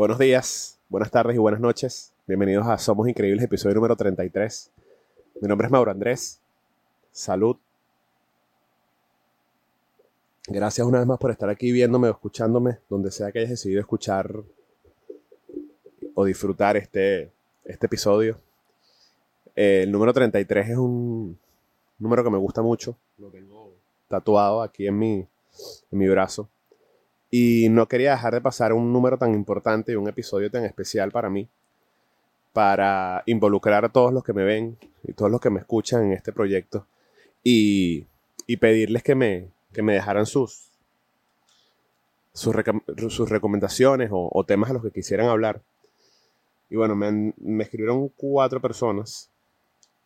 Buenos días, buenas tardes y buenas noches. Bienvenidos a Somos Increíbles, episodio número 33. Mi nombre es Mauro Andrés. Salud. Gracias una vez más por estar aquí viéndome o escuchándome, donde sea que hayas decidido escuchar o disfrutar este, este episodio. El número 33 es un número que me gusta mucho. Lo tengo tatuado aquí en mi, en mi brazo. Y no quería dejar de pasar un número tan importante y un episodio tan especial para mí, para involucrar a todos los que me ven y todos los que me escuchan en este proyecto y, y pedirles que me, que me dejaran sus, sus, recomendaciones o, o, temas a los que quisieran hablar. Y bueno, me, me escribieron cuatro personas.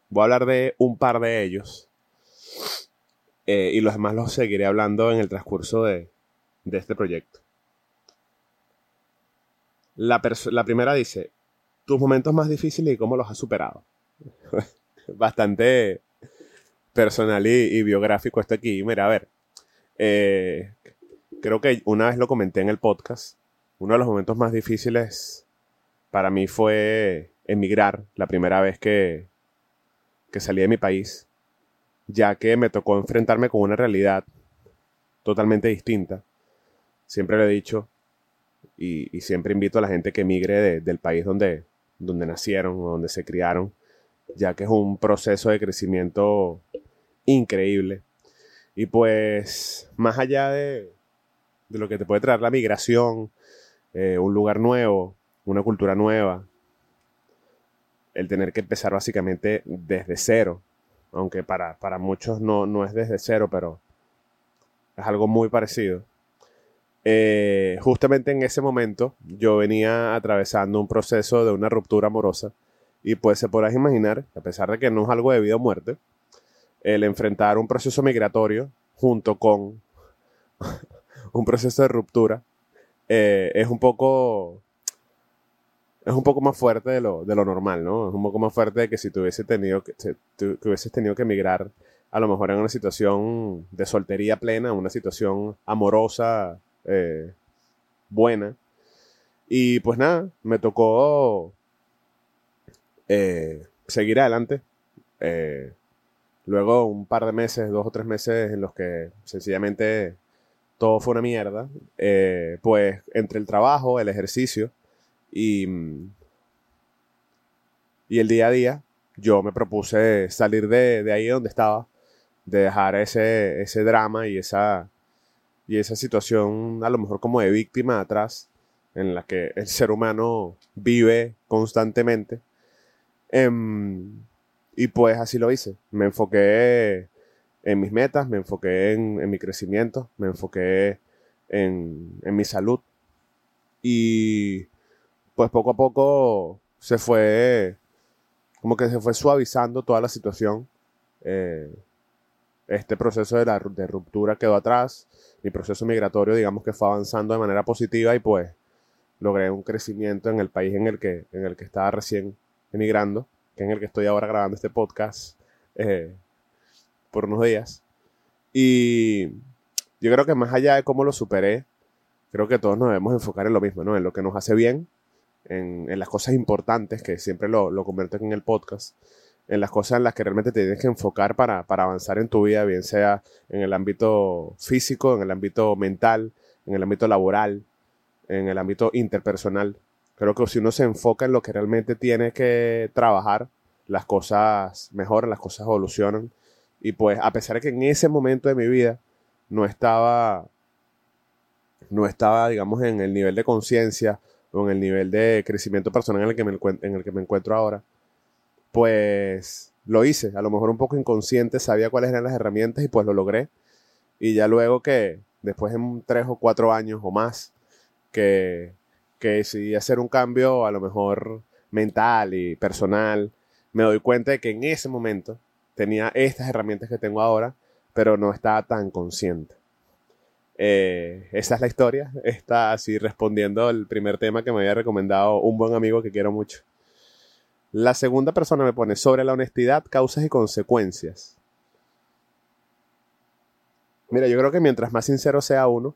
Voy a hablar de un par de ellos. Eh, y los demás los seguiré hablando en el transcurso de, de este proyecto. La, primera dice, tus momentos más difíciles y cómo los has superado. Bastante personal y, biográfico esto aquí. Mira, a ver, eh, creo que una vez lo comenté en el podcast, uno de los momentos más difíciles para mí fue emigrar la primera vez que, que salí de mi país, ya que me tocó enfrentarme con una realidad totalmente distinta siempre lo he dicho y, siempre invito a la gente que emigre del país donde, donde nacieron o donde se criaron, ya que es un proceso de crecimiento increíble. Y pues, más allá de, lo que te puede traer la migración, eh, un lugar nuevo, una cultura nueva, el tener que empezar básicamente desde cero, aunque para, para muchos no, no es desde cero, pero es algo muy parecido eh, justamente en ese momento yo venía atravesando un proceso de una ruptura amorosa y pues se podrás imaginar, a pesar de que no es algo de vida o muerte, el enfrentar un proceso migratorio junto con un proceso de ruptura eh, es un poco es un poco más fuerte de lo, de lo normal, ¿no? Es un poco más fuerte de que si tuviese tenido que, hubieses tenido que emigrar a lo mejor en una situación de soltería plena, una situación amorosa eh, buena. Y pues nada, me tocó eh, seguir adelante. Eh, luego un par de meses, dos o tres meses en los que sencillamente todo fue una mierda, pues entre el trabajo, el ejercicio y, y el día a día, yo me propuse salir de, de ahí donde estaba, de dejar ese, ese drama y esa, y esa situación a lo mejor como de víctima atrás, en la que el ser humano vive constantemente. Em, y pues así lo hice. Me enfoqué en mis metas, me enfoqué en, mi crecimiento, me enfoqué en, en, mi salud. Y pues poco a poco se fue, como que se fue suavizando toda la situación. Eh, este proceso de, la, de ruptura quedó atrás, mi proceso migratorio digamos que fue avanzando de manera positiva y pues logré un crecimiento en el país en el que, en el que estaba recién emigrando, que en el que estoy ahora grabando este podcast eh, por unos días. Y yo creo que más allá de cómo lo superé, creo que todos nos debemos enfocar en lo mismo, ¿no? En lo que nos hace bien, en, en las cosas importantes, que siempre lo, lo convierto en el podcast, en las cosas en las que realmente te tienes que enfocar para, avanzar en tu vida, bien sea en el ámbito físico, en el ámbito mental, en el ámbito laboral, en el ámbito interpersonal. Creo que si uno se enfoca en lo que realmente tiene que trabajar, las cosas mejoran, las cosas evolucionan. Y pues a pesar de que en ese momento de mi vida no estaba, no estaba, digamos, en el nivel de conciencia o en el nivel de crecimiento personal en el que me, en el que me encuentro ahora, pues lo hice. A lo mejor un poco inconsciente, sabía cuáles eran las herramientas y pues lo logré. Y ya luego que, después de tres o cuatro años o más, que, que decidí hacer un cambio a lo mejor mental y personal, me doy cuenta de que en ese momento tenía estas herramientas que tengo ahora, pero no estaba tan consciente. Eh, esa es la historia. Está así respondiendo al primer tema que me había recomendado un buen amigo que quiero mucho. La segunda persona me pone sobre la honestidad, causas y consecuencias. Mira, yo creo que mientras más sincero sea uno,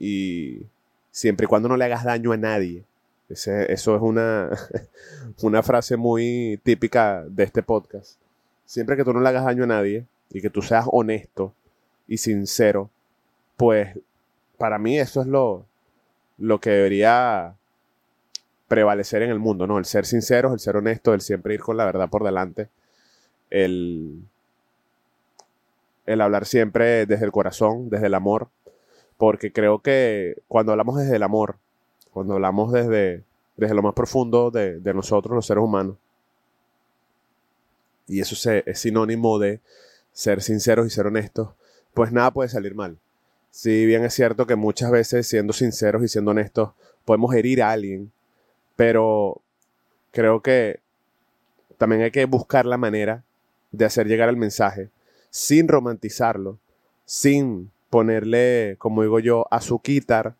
y siempre y cuando no le hagas daño a nadie, eso es una, una frase muy típica de este podcast. Siempre que tú no le hagas daño a nadie y que tú seas honesto y sincero, pues para mí eso es lo, lo que debería prevalecer en el mundo, ¿no? El ser sincero, el ser honesto, el siempre ir con la verdad por delante, el, el hablar siempre desde el corazón, desde el amor, porque creo que cuando hablamos desde el amor, cuando hablamos desde, desde lo más profundo de, nosotros, los seres humanos, y eso es sinónimo de ser sinceros y ser honestos, pues nada puede salir mal. Si bien es cierto que muchas veces siendo sinceros y siendo honestos podemos herir a alguien, pero creo que también hay que buscar la manera de hacer llegar el mensaje sin romantizarlo, sin ponerle, como digo yo, azuquitar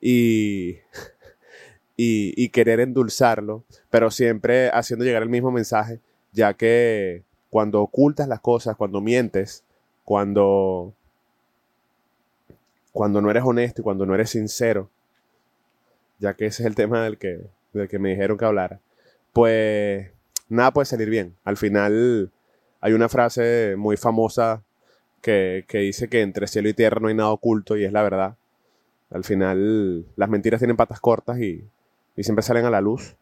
y, y, y querer endulzarlo, pero siempre haciendo llegar el mismo mensaje, ya que cuando ocultas las cosas, cuando mientes, cuando cuando no eres honesto y cuando no eres sincero, ya que ese es el tema del que, del que me dijeron que hablara, pues nada puede salir bien. Al final hay una frase muy famosa que, dice que entre cielo y tierra no hay nada oculto y es la verdad. Al final las mentiras tienen patas cortas y, y siempre salen a la luz.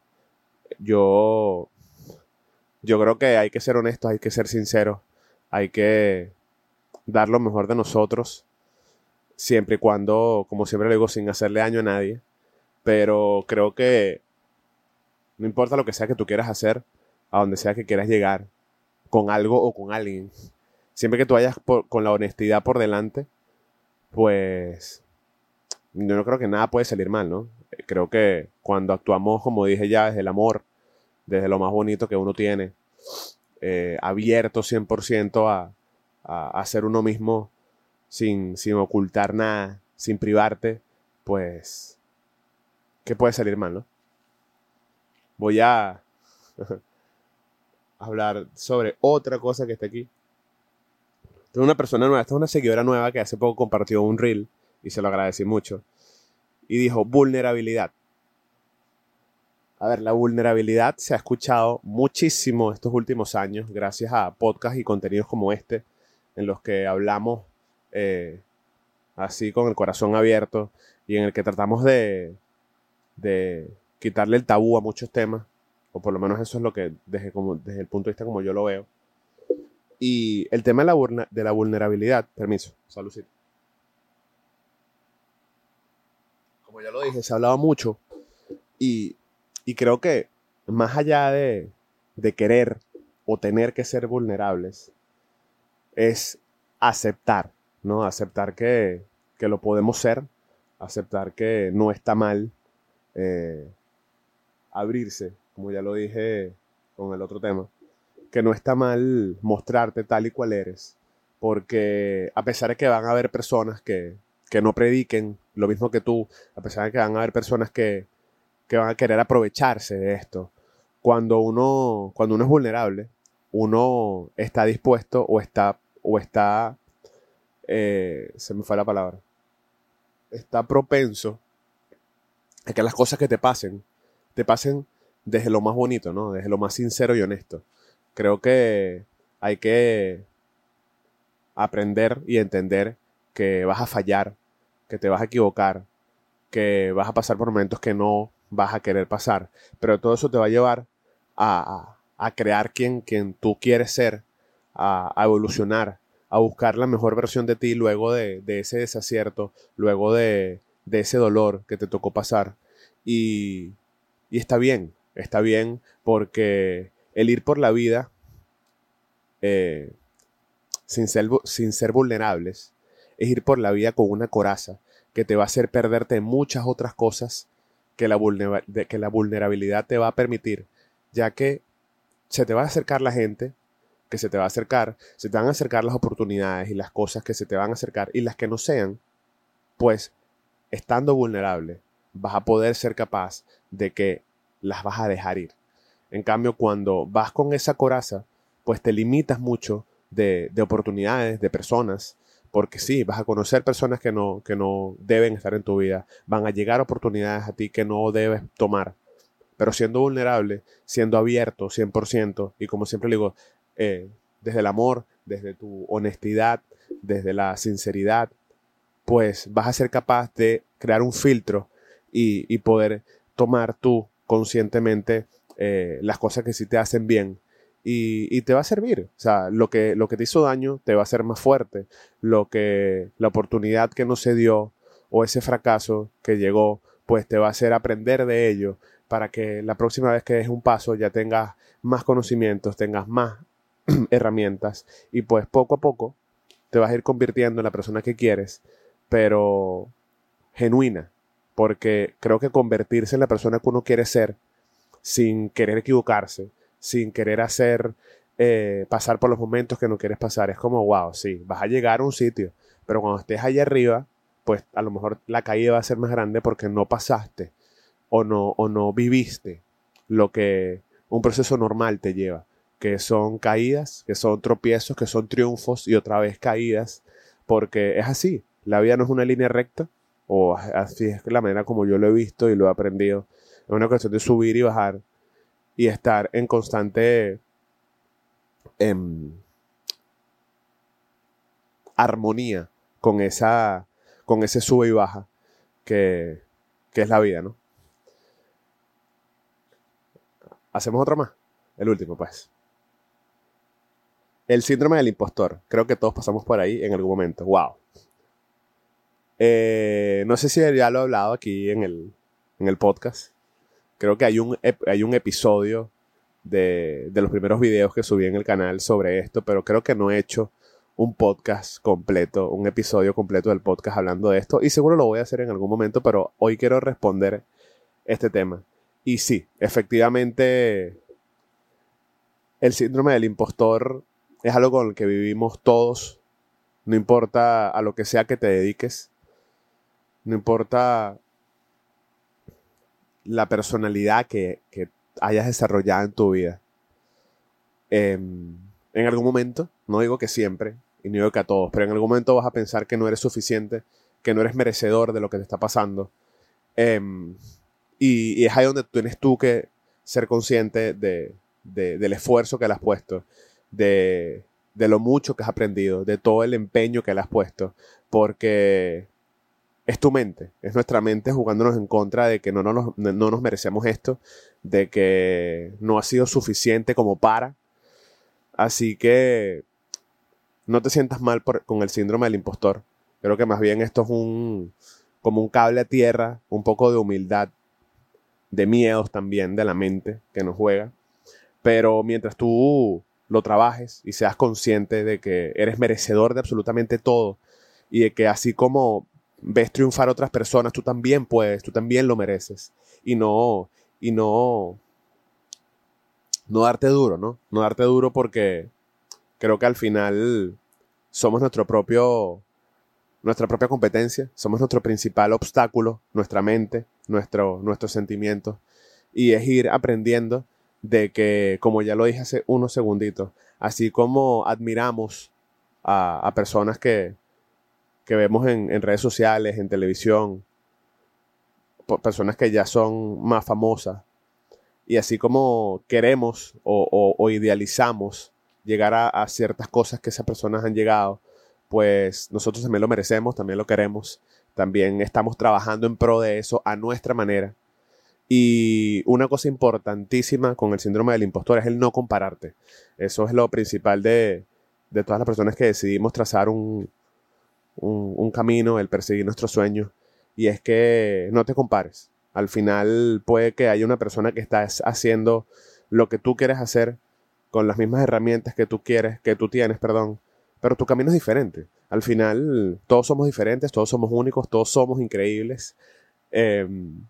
Yo, yo creo que hay que ser honestos, hay que ser sinceros, hay que dar lo mejor de nosotros siempre y cuando, como siempre le digo, sin hacerle daño a nadie. Pero creo que no importa lo que sea que tú quieras hacer, a donde sea que quieras llegar, con algo o con alguien, siempre que tú vayas con la honestidad por delante, pues yo no creo que nada puede salir mal, ¿no? Creo que cuando actuamos, como dije ya, desde el amor, desde lo más bonito que uno tiene, eh, abierto 100% a, a, a ser uno mismo, sin, ocultar nada, sin privarte, pues, ¿qué puede salir mal, no? Voy a hablar sobre otra cosa que está aquí. Tengo una persona nueva, esta es una seguidora nueva que hace poco compartió un reel y se lo agradecí mucho. Y dijo, vulnerabilidad. A ver, la vulnerabilidad se ha escuchado muchísimo estos últimos años gracias a podcasts y contenidos como este, en los que hablamos eh, así con el corazón abierto y en el que tratamos de quitarle el tabú a muchos temas, o por lo menos eso es lo que desde, como, desde el punto de vista como yo lo veo. Y el tema de la, de la vulnerabilidad, permiso, saludcito. Como ya lo dije, se ha hablado mucho y, y creo que más allá de, de querer o tener que ser vulnerables, es aceptar ¿no? Aceptar que, lo podemos ser, aceptar que no está mal eh, abrirse, como ya lo dije con el otro tema, que no está mal mostrarte tal y cual eres, porque a pesar de que van a haber personas que, no prediquen lo mismo que tú, a pesar de que van a haber personas que, que van a querer aprovecharse de esto, cuando uno, cuando uno es vulnerable, uno está dispuesto o está, o está eh, se me fue la palabra, está propenso a que las cosas que te pasen, te pasen desde lo más bonito, ¿no? Desde lo más sincero y honesto. Creo que hay que aprender y entender que vas a fallar, que te vas a equivocar, que vas a pasar por momentos que no vas a querer pasar, pero todo eso te va a llevar a, crear quien, quien tú quieres ser, a, a evolucionar, a buscar la mejor versión de ti luego de, ese desacierto, luego de, ese dolor que te tocó pasar. Y, está bien, está bien porque el ir por la vida eh, sin, ser, sin ser vulnerables es ir por la vida con una coraza que te va a hacer perderte muchas otras cosas que la, que la vulnerabilidad te va a permitir, ya que se te va a acercar la gente que se te va a acercar, se te van a acercar las oportunidades y las cosas que se te van a acercar y las que no sean, pues estando vulnerable vas a poder ser capaz de que las vas a dejar ir. En cambio, cuando vas con esa coraza, pues te limitas mucho de, de oportunidades, de personas, porque sí, vas a conocer personas que no, que no deben estar en tu vida, van a llegar oportunidades a ti que no debes tomar, pero siendo vulnerable, siendo abierto 100%, y como siempre digo, eh, desde el amor, desde tu honestidad, desde la sinceridad, pues vas a ser capaz de crear un filtro y, poder tomar tú conscientemente eh, las cosas que sí te hacen bien y, te va a servir. O sea, lo que, lo que te hizo daño te va a hacer más fuerte. Lo que, la oportunidad que no se dio o ese fracaso que llegó, pues te va a hacer aprender de ello para que la próxima vez que des un paso ya tengas más conocimientos, tengas más herramientas y pues poco a poco te vas a ir convirtiendo en la persona que quieres, pero genuina, porque creo que convertirse en la persona que uno quiere ser sin querer equivocarse, sin querer hacer, eh, pasar por los momentos que no quieres pasar. Es como, wow, sí, vas a llegar a un sitio, pero cuando estés allá arriba, pues a lo mejor la caída va a ser más grande porque no pasaste o no, o no viviste lo que un proceso normal te lleva, que son caídas, que son tropiezos, que son triunfos y otra vez caídas, porque es así, la vida no es una línea recta, o así es la manera como yo lo he visto y lo he aprendido, es una cuestión de subir y bajar, y estar en constante em, armonía con esa con ese sube y baja que, que es la vida, ¿no? Hacemos otro más. El último, pues. El síndrome del impostor. Creo que todos pasamos por ahí en algún momento. ¡Wow! Eh, no sé si ya lo he hablado aquí en el, en el podcast. Creo que hay un, hay un episodio de, de, los primeros videos que subí en el canal sobre esto, pero creo que no he hecho un podcast completo, un episodio completo del podcast hablando de esto. Y seguro lo voy a hacer en algún momento, pero hoy quiero responder este tema. Y sí, efectivamente, el síndrome del impostor es algo con el que vivimos todos. No importa a lo que sea que te dediques. No importa la personalidad que, hayas desarrollado en tu vida. Em, en algún momento, no digo que siempre, y no digo que a todos, pero en algún momento vas a pensar que no eres suficiente, que no eres merecedor de lo que te está pasando. Em, y, es ahí donde tienes tú que ser consciente de, del esfuerzo que le has puesto, de, de lo mucho que has aprendido, de todo el empeño que le has puesto, porque es tu mente, es nuestra mente jugándonos en contra de que no, no, nos, no nos merecemos esto, de que no ha sido suficiente como para. Así que no te sientas mal con el síndrome del impostor. Creo que más bien esto es un como un cable a tierra, un poco de humildad, de miedos también de la mente que nos juega. Pero mientras tú lo trabajes y seas consciente de que eres merecedor de absolutamente todo y de que así como ves triunfar a otras personas, tú también puedes, tú también lo mereces. Y no, y no, no darte duro, ¿no? No darte duro porque creo que al final somos nuestro propio, nuestra propia competencia, somos nuestro principal obstáculo, nuestra mente, nuestro, nuestros sentimientos. Y es ir aprendiendo de que, como ya lo dije hace unos segunditos, así como admiramos a personas que, que vemos en, redes sociales, en televisión, personas que ya son más famosas. Y así como queremos o, idealizamos llegar a, ciertas cosas que esas personas han llegado, pues nosotros también lo merecemos, también lo queremos, también estamos trabajando en pro de eso a nuestra manera. Y una cosa importantísima con el síndrome del impostor es el no compararte. Eso es lo principal de, de todas las personas que decidimos trazar un, un, camino, el perseguir nuestros sueños. Y es que no te compares. Al final puede que haya una persona que está haciendo lo que tú quieres hacer con las mismas herramientas que tú quieres, que tú tienes, perdón, pero tu camino es diferente. Al final todos somos diferentes, todos somos únicos, todos somos increíbles. Em,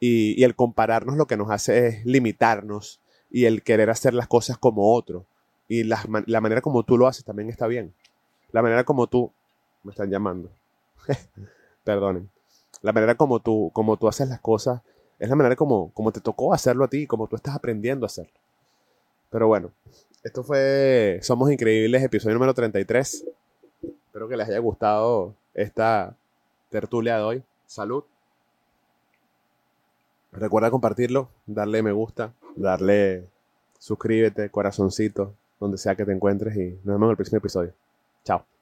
y, el compararnos lo que nos hace es limitarnos y el querer hacer las cosas como otro. Y la, la manera como tú lo haces también está bien. La manera como tú me están llamando. Perdonen. La manera como tú, como tú haces las cosas es la manera como, como te tocó hacerlo a ti, como tú estás aprendiendo a hacerlo. Pero bueno, esto fue Somos Increíbles, episodio número 33. Espero que les haya gustado esta tertulia de hoy. Salud. Recuerda compartirlo, darle me gusta, darle suscríbete, corazoncito, donde sea que te encuentres y nos vemos en el próximo episodio. Chao.